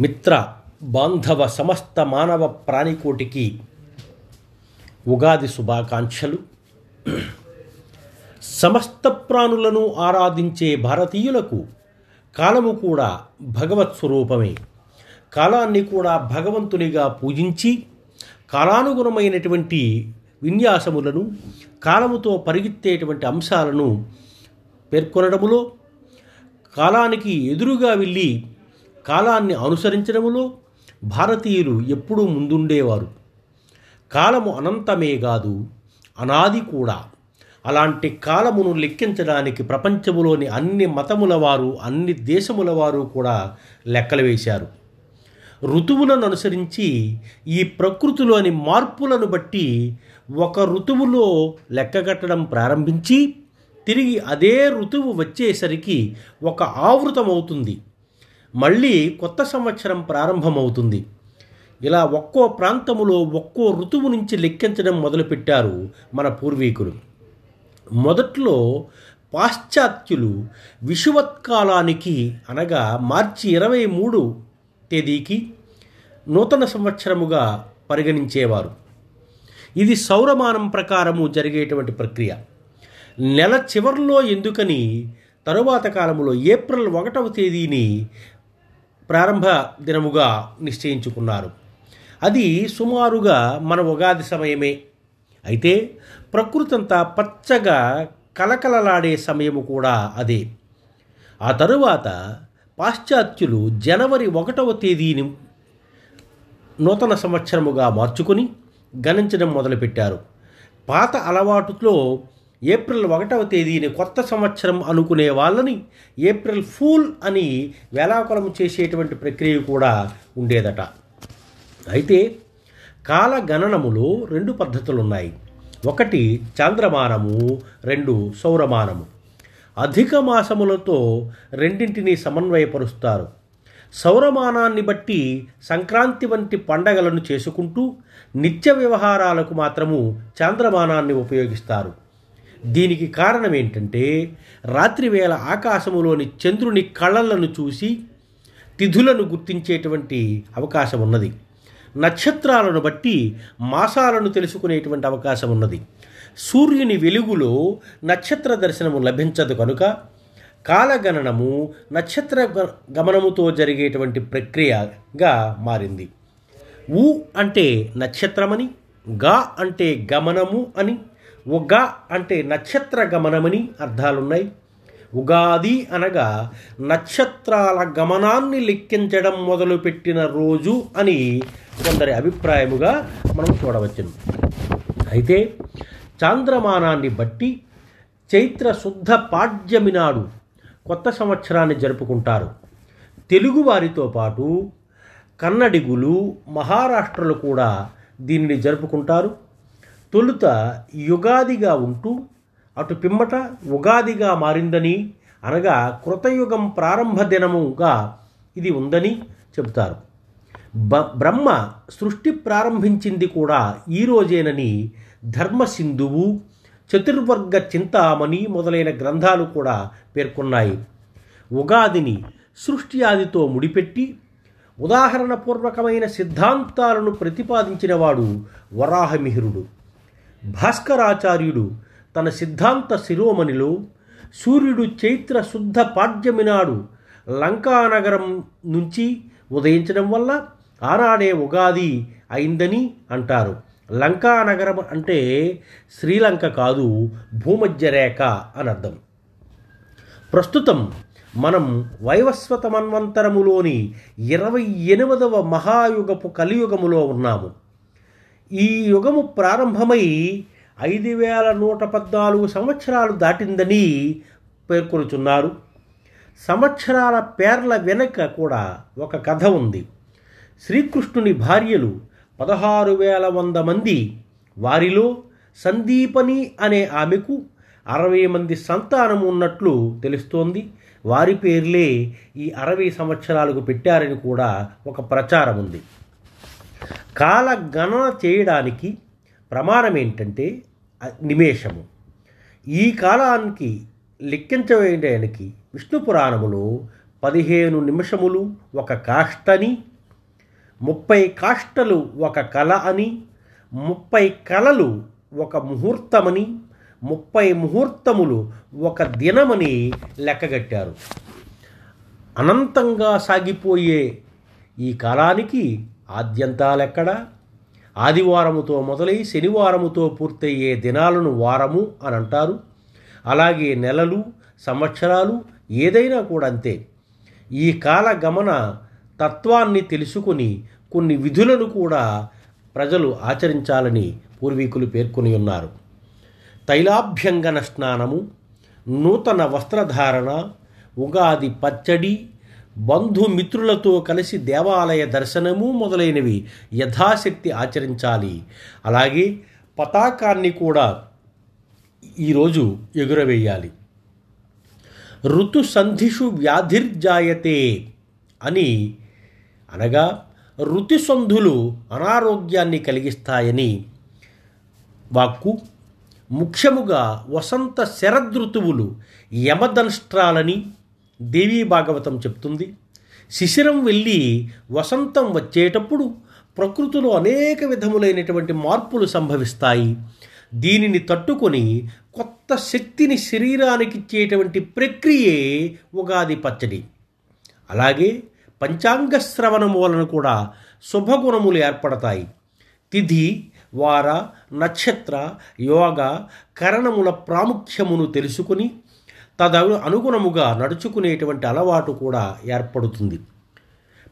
మిత్ర బాంధవ సమస్త మానవ ప్రాణికోటికి ఉగాది శుభాకాంక్షలు. సమస్త ప్రాణులను ఆరాధించే భారతీయులకు కాలము కూడా భగవత్ స్వరూపమే. కాలాన్ని కూడా భగవంతునిగా పూజించి కాలానుగుణమైనటువంటి విన్యాసములను కాలముతో పరిగెత్తేటువంటి అంశాలను పేర్కొనడములో కాలానికి ఎదురుగా వెళ్ళి కాలాన్ని అనుసరించడంలో భారతీయులు ఎప్పుడూ ముందుండేవారు. కాలము అనంతమే కాదు అనాది కూడా. అలాంటి కాలమును లెక్కించడానికి ప్రపంచములోని అన్ని మతముల వారు అన్ని దేశముల వారు కూడా లెక్కలు వేశారు. ఋతువులను అనుసరించి ఈ ప్రకృతిలోని మార్పులను బట్టి ఒక ఋతువులో లెక్కగట్టడం ప్రారంభించి తిరిగి అదే ఋతువు వచ్చేసరికి ఒక ఆవృతం అవుతుంది మళ్ళీ కొత్త సంవత్సరం ప్రారంభమవుతుంది. ఇలా ఒక్కో ప్రాంతములో ఒక్కో ఋతువు నుంచి లెక్కించడం మొదలుపెట్టారు మన పూర్వీకులు. మొదట్లో పాశ్చాత్యులు విషువత్కాలానికి అనగా మార్చి ఇరవై మూడు తేదీకి నూతన సంవత్సరముగా పరిగణించేవారు. ఇది సౌరమానం ప్రకారము జరిగేటువంటి ప్రక్రియ. నెల చివరిలో ఎందుకని తరువాత కాలంలో ఏప్రిల్ ఒకటవ తేదీని ప్రారంభ దినముగా నిశ్చయించుకున్నారు. అది సుమారుగా మన ఉగాది సమయమే. అయితే ప్రకృతి అంతా పచ్చగా కలకలలాడే సమయము కూడా అదే. ఆ తరువాత పాశ్చాత్యులు జనవరి ఒకటవ తేదీని నూతన సంవత్సరముగా మార్చుకుని గణించడం మొదలుపెట్టారు. పాత అలవాటులో ఏప్రిల్ ఒకటవ తేదీని కొత్త సంవత్సరం అనుకునే వాళ్ళని ఏప్రిల్ ఫూల్ అని వేలాకులం చేసేటువంటి ప్రక్రియ కూడా ఉండేదట. అయితే కాల గణనములో రెండు పద్ధతులు ఉన్నాయి ఒకటి చాంద్రమానము రెండు సౌరమానము. అధిక మాసములతో రెండింటినీ సమన్వయపరుస్తారు. సౌరమానాన్ని బట్టి సంక్రాంతి వంటి పండగలను చేసుకుంటూ నిత్య వ్యవహారాలకు మాత్రము చాంద్రమానాన్ని ఉపయోగిస్తారు. దీనికి కారణం ఏంటంటే రాత్రివేళ ఆకాశములోని చంద్రుని కళలను చూసి తిథులను గుర్తించేటువంటి అవకాశం ఉన్నది. నక్షత్రాలను బట్టి మాసాలను తెలుసుకునేటువంటి అవకాశం ఉన్నది. సూర్యుని వెలుగులో నక్షత్ర దర్శనము లభించదు కనుక కాలగణనము నక్షత్ర గమనముతో జరిగేటువంటి ప్రక్రియగా మారింది. ఊ అంటే నక్షత్రమని గా అంటే గమనము అని ఉగ అంటే నక్షత్ర గమనమని అర్థాలున్నాయి. ఉగాది అనగా నక్షత్రాల గమనాన్ని లెక్కించడం మొదలుపెట్టిన రోజు అని కొందరి అభిప్రాయముగా మనం చూడవచ్చును. అయితే చాంద్రమానాన్ని బట్టి చైత్ర శుద్ధ పాడ్యమి నాడు కొత్త సంవత్సరాన్ని జరుపుకుంటారు. తెలుగు వారితో పాటు కన్నడిగులు మహారాష్ట్రలు కూడా దీనిని జరుపుకుంటారు. తొలుత యుగాదిగా ఉంటూ అటు పిమ్మట ఉగాదిగా మారిందని అనగా కృతయుగం ప్రారంభ దినముగా ఇది ఉందని చెబుతారు. బ బ్రహ్మ సృష్టి ప్రారంభించింది కూడా ఈ రోజేనని ధర్మసింధువు చతుర్వర్గ చింతామణి మొదలైన గ్రంథాలు కూడా పేర్కొన్నాయి. ఉగాదిని సృష్టి ఆదితో ముడిపెట్టి ఉదాహరణపూర్వకమైన సిద్ధాంతాలను ప్రతిపాదించినవాడు వరాహమిహిరుడు. భాస్కరాచార్యుడు తన సిద్ధాంత శిరోమణిలో సూర్యుడు చైత్ర శుద్ధ పాడ్యమి నాడు లంకానగరం నుంచి ఉదయించడం వల్ల ఆనాడే ఉగాది అయిందని అంటారు. లంకానగరం అంటే శ్రీలంక కాదు భూమధ్యరేఖ అని అర్థం ప్రస్తుతం మనం వైవస్వత మన్వంతరములోని ఇరవై ఎనిమిదవ మహాయుగపు కలియుగములో ఉన్నాము. ఈ యుగము ప్రారంభమై ఐదు వేల నూట పద్నాలుగు సంవత్సరాలు దాటిందని పేర్కొనుచున్నారు. సంవత్సరాల పేర్ల వెనుక కూడా ఒక కథ ఉంది. శ్రీకృష్ణుని భార్యలు పదహారు వేల వంద మంది వారిలో సందీపని అనే ఆమెకు అరవై మంది సంతానం ఉన్నట్లు తెలుస్తోంది. వారి పేర్లే ఈ అరవై సంవత్సరాలకు పెట్టారని కూడా ఒక ప్రచారం ఉంది. కాల గణన చేయడానికి ప్రమాణం ఏంటంటే నిమేషము. ఈ కాలానికి లెక్కించవేయడానికి విష్ణు పురాణములో పదిహేను నిమిషములు ఒక కాష్టని ముప్పై కాష్టలు ఒక కళ అని ముప్పై కళలు ఒక ముహూర్తమని ముప్పై ముహూర్తములు ఒక దినమని లెక్కగట్టారు. అనంతంగా సాగిపోయే ఈ కాలానికి ఆద్యంతాలెక్కడా? ఆదివారముతో మొదలై శనివారముతో పూర్తయ్యే దినాలను వారము అని అంటారు. అలాగే నెలలు సంవత్సరాలు ఏదైనా కూడా అంతే. ఈ కాల గమన తత్వాన్ని తెలుసుకుని కొన్ని విధులను కూడా ప్రజలు ఆచరించాలని పూర్వీకులు పేర్కొని ఉన్నారు. తైలాభ్యంగన స్నానము నూతన వస్త్రధారణ ఉగాది పచ్చడి బంధుమిత్రులతో కలిసి దేవాలయ దర్శనము మొదలైనవి యథాశక్తి ఆచరించాలి. అలాగే పతాకాన్ని కూడా ఈరోజు ఎగురవేయాలి. ఋతు సంధిషు వ్యాధిర్జాయతే అని అనగా ఋతుసంధులు అనారోగ్యాన్ని కలిగిస్తాయని వాక్కు. ముఖ్యముగా వసంత శరదృతువులు యమదంష్ట్రాలని దేవీ భాగవతం చెప్తుంది. శిశిరం వెళ్ళి వసంతం వచ్చేటప్పుడు ప్రకృతిలో అనేక విధములైనటువంటి మార్పులు సంభవిస్తాయి. దీనిని తట్టుకొని కొత్త శక్తిని శరీరానికి ఇచ్చేటువంటి ప్రక్రియే ఉగాది పచ్చడి. అలాగే పంచాంగ శ్రవణము వలన కూడా శుభగుణములు ఏర్పడతాయి. తిథి వార నక్షత్ర యోగ కరణముల ప్రాముఖ్యమును తెలుసుకుని తదను అనుగుణముగా నడుచుకునేటువంటి అలవాటు కూడా ఏర్పడుతుంది.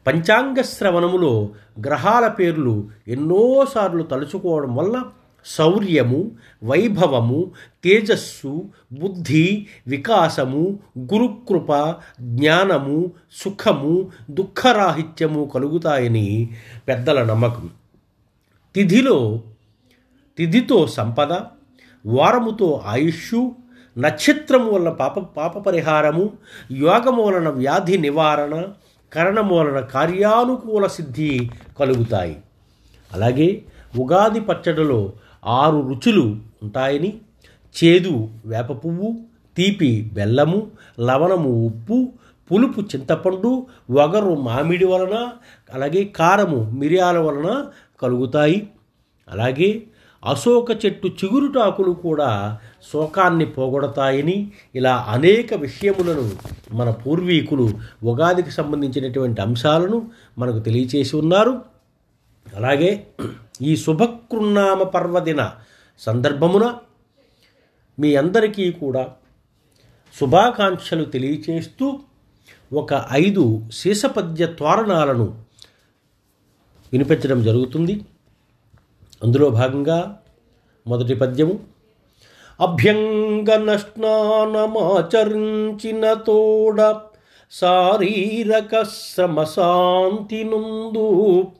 పంచాంగ శ్రవణములో గ్రహాల పేర్లు ఎన్నోసార్లు తలుచుకోవడం వల్ల శౌర్యము వైభవము తేజస్సు బుద్ధి వికాసము గురుకృప జ్ఞానము సుఖము దుఃఖరాహిత్యము కలుగుతాయని పెద్దల నమ్మకం. తిథిలో తిథితో సంపద వారముతో ఆయుష్షు నక్షత్రము వలన పాప పాప పరిహారము యోగము వలన వ్యాధి నివారణ కరణము వలన కార్యానుకూల సిద్ధి కలుగుతాయి. అలాగే ఉగాది పచ్చడిలో ఆరు రుచులు ఉంటాయని చేదు వేప పువ్వు తీపి బెల్లము లవణము ఉప్పు పులుపు చింతపండు వగరు మామిడి వలన అలాగే కారము మిరియాల వలన కలుగుతాయి. అలాగే అశోక చెట్టు చిగురుటాకులు కూడా శోకాన్ని పోగొడతాయని ఇలా అనేక విషయములను మన పూర్వీకులు ఉగాదికి సంబంధించినటువంటి అంశాలను మనకు తెలియచేసి ఉన్నారు. అలాగే ఈ శుభకృన్నామ పర్వదిన సందర్భమున మీ అందరికీ కూడా శుభాకాంక్షలు తెలియచేస్తూ ఒక ఐదు శీసపద్య తోరణాలను వినిపించడం జరుగుతుంది. అందులో భాగంగా మొదటి పద్యము. అభ్యంగన స్నానమాచరించిన తోడ శారీరక శ్రమ శాంతి నుందు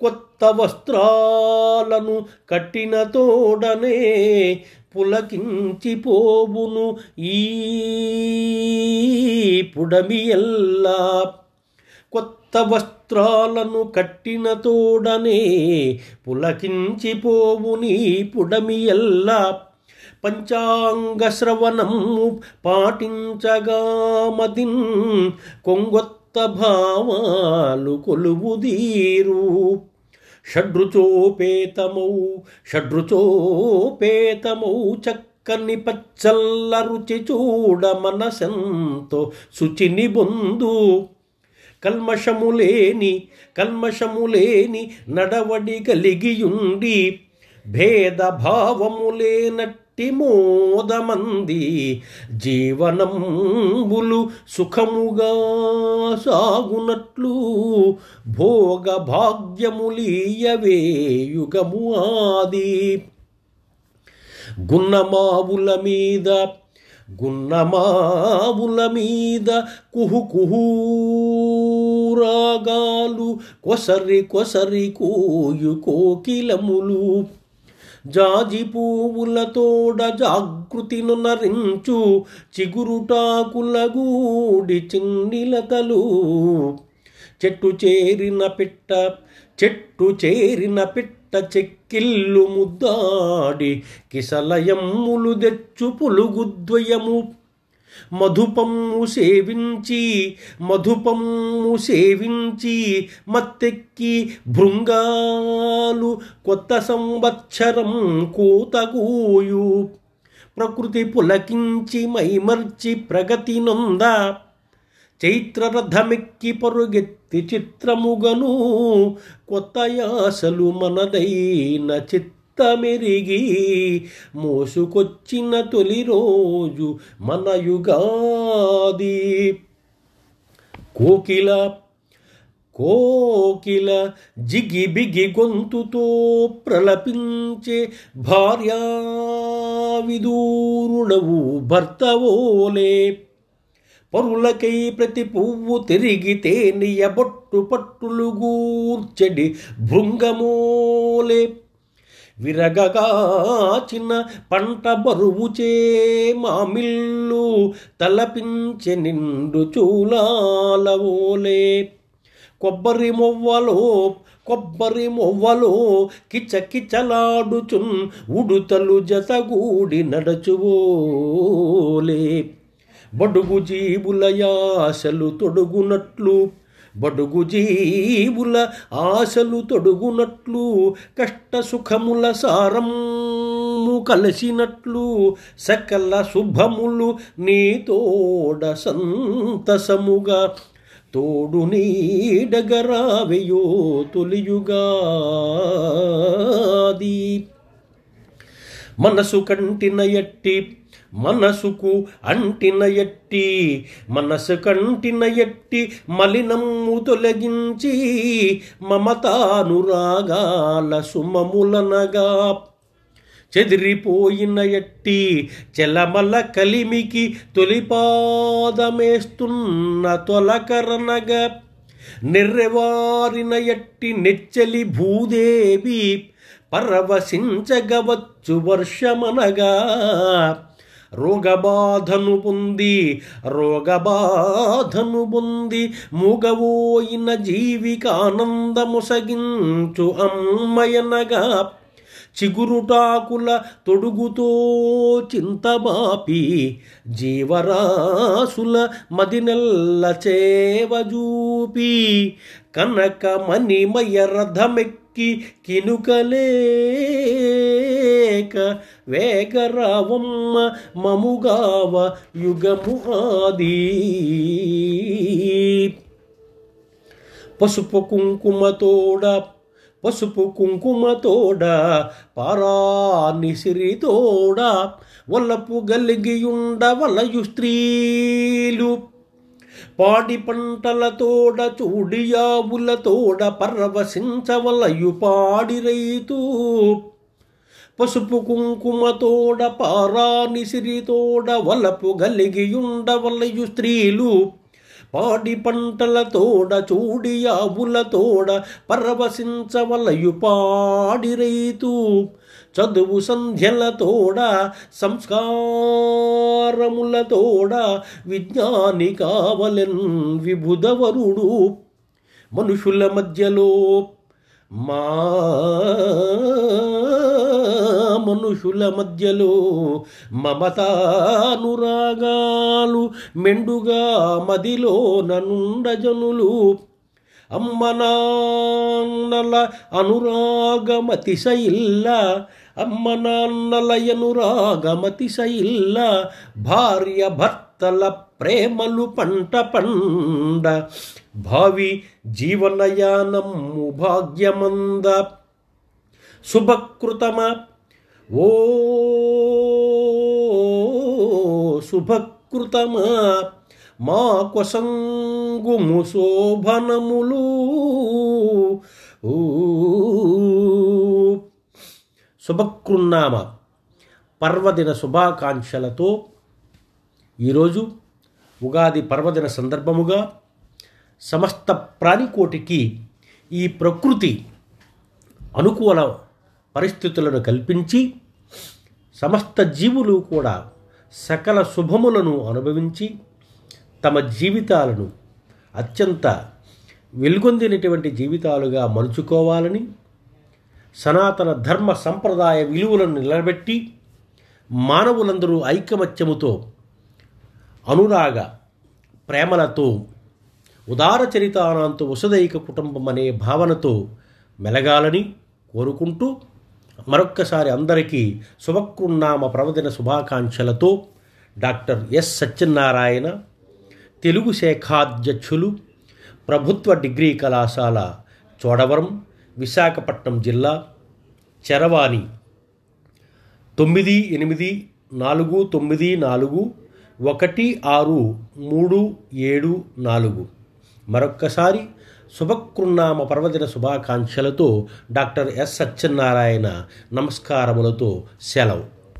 కొత్త వస్త్రాలను కట్టిన తోడనే పులకించిపోవును ఈ పుడమి ఎల్లా కొత్త వస్త్రాలను కట్టిన తోడనే పులకించిపోవుని పుడమి ఎల్లా. పంచాంగ శ్రవణం పాటించగా మదిన్ కొంగొత్త భావాలు కొలువుదీరు షడ్రుచోపేతమౌ షడ్రుచోపేతమౌ చక్కని పచ్చల్ల రుచి చూడ మనసంతో శుచిని బొందు. కల్మషములేని కల్మషములేని నడవడి కలిగియుండి భేదభావములేనట్టి మోదమంది జీవనంబులు సుఖముగా సాగునట్లు భోగ యుగము ఆది. గున్నమావుల మీద గున్నమావుల మీద కుహు కుహు రాగాలు కొసరి కొసరి కోయు కోకిలములు. జాజి పువ్వులతోడ జాగృతిను నరించు చిగురుటాకుల గూడి చిన్నిలతలు చెట్టు చేరిన పిట్ట చెట్టు చేరిన పిట్ట చెక్కిల్లు ముద్దాడి కిసలయమ్ములు దెచ్చు పులుగుద్వయము మధుపమ్ము సేవించి మధుపమ్ము సేవించి మత్తెక్కి భృంగాలు కొత్త సంవత్సరం కూతగూయు. ప్రకృతి పులకించి మైమర్చి ప్రగతి నొంద చైత్రరథమెక్కి పరుగెత్తి చిత్రముగను కొత్త యాసలు మనదైన చిత్తమెరిగి మోసుకొచ్చిన తొలి రోజు మన యుగాది. కోకిల కోకిల జిగిబిగి గొంతుతో ప్రలపించే భార్యా విదూరుడవు భర్తవోలే పరులకై ప్రతి పువ్వు తిరిగితే నియబొట్టు పట్టులు గూర్చడి భృంగమోలే. విరగగాచిన పంట బరువుచే మామిల్లు తలపించె నిండు చూలాలవోలే కొబ్బరి మొవ్వలో కొబ్బరి మొవ్వలో కిచకిచలాడుచున్ ఉడుతలు జతగూడి నడచువోలే బడుగు జీవుల యాసలు తొడుగునట్లు బడుగు జీవుల ఆశలు తొడుగునట్లు కష్ట సుఖముల సారము కలిసినట్లు సకల శుభములు నీతోడ సంతసముగా. తోడు నీడగరావయో తొలియుగాది. మనసు కంటిన ఎట్టి మనసుకు అంటిన ఎట్టి మనసు కంటిన ఎట్టి మలినమ్ము తొలగించి మమతానురాగాల సుమములనగా. చెదిరిపోయిన ఎట్టి చెలమల కలిమికి తొలిపాదమేస్తున్న తొలకరనగా. నిర్రెవారిన ఎట్టి నెచ్చలి భూదేవి పరవశించగవచ్చు వర్షమనగా. రోగబాధను పొంది రోగబాధను పొంది మూగవోయిన జీవికానందముసగించు అమ్మయనగా. చిగురుటాకుల తొడుగుతో చింతమాపి జీవరాసుల మదినెల్ల చేవజూపి కనకమణిమయ రథమెక్కి కి కినుకలేక వేగరావమ్మ మముగావ యుగము ఆది. పసుపు కుంకుమతోడ పసుపు కుంకుమతోడ పారానిసిరితోడ వల్లపు గలిగియుండ వలయు స్త్రీలు పాడి పంటలతోడ చూడియావులతోడ పర్వశించవలయు పాడి రైతు. పసుపు కుంకుమతోడ పారానిసిరితోడ వలపు గలిగి వలయు స్త్రీలు. పాడి పంటలతోడ చూడి ఆవులతోడ పరవశించవలయు పాడి రైతు. చదువు సంధ్యలతోడ సంస్కారములతోడ విజ్ఞాని కావలెన్ విబుధవరుడు మనుషుల మధ్యలో మా మనుషుల మధ్యలో మమతానురాగాలు మెండుగా మదిలో ననుండజనులు. అమ్మనాన్నల అనురాగమతి శైల్ల అమ్మ నాన్నల అనురాగమతి శైల్ల భార్య భర్తల ప్రేమలు పంట పండ భావి జీవనయానము భాగ్యమంద. శుభకృతమ ఓ శుభకృతమా. మా కొసంగుము శోభనములు ఊ. శుభకృన్నామ. పర్వదిన శుభాకాంక్షలతో ఈరోజు ఉగాది పర్వదిన సందర్భముగా సమస్త ప్రాణికోటికి ఈ ప్రకృతి అనుకూల పరిస్థితులను కల్పించి సమస్త జీవులు కూడా సకల శుభములను అనుభవించి తమ జీవితాలను అత్యంత వెలుగొందినటువంటి జీవితాలుగా మలుచుకోవాలని సనాతన ధర్మ సంప్రదాయ విలువలను నిలబెట్టి మానవులందరూ ఐకమత్యముతో అనురాగ ప్రేమలతో ఉదార చరితానాంతు వసుదైక కుటుంబం అనే భావనతో మెలగాలని కోరుకుంటూ మరొక్కసారి అందరికీ శుభకృన్నామ ప్రవదిన శుభాకాంక్షలతో డాక్టర్ ఎస్ సత్యనారాయణ తెలుగు శాఖాధ్యక్షులు ప్రభుత్వ డిగ్రీ కళాశాల చోడవరం విశాఖపట్నం జిల్లా చరవాణి. తొమ్మిది ఎనిమిది నాలుగు తొమ్మిది నాలుగు ఒకటి ఆరు మూడు ఏడు నాలుగు. మరొక్కసారి శుభకృన్నామ పర్వదిన శుభాకాంక్షలతో డాక్టర్ ఎస్ సత్యనారాయణ నమస్కారములతో సెలవు.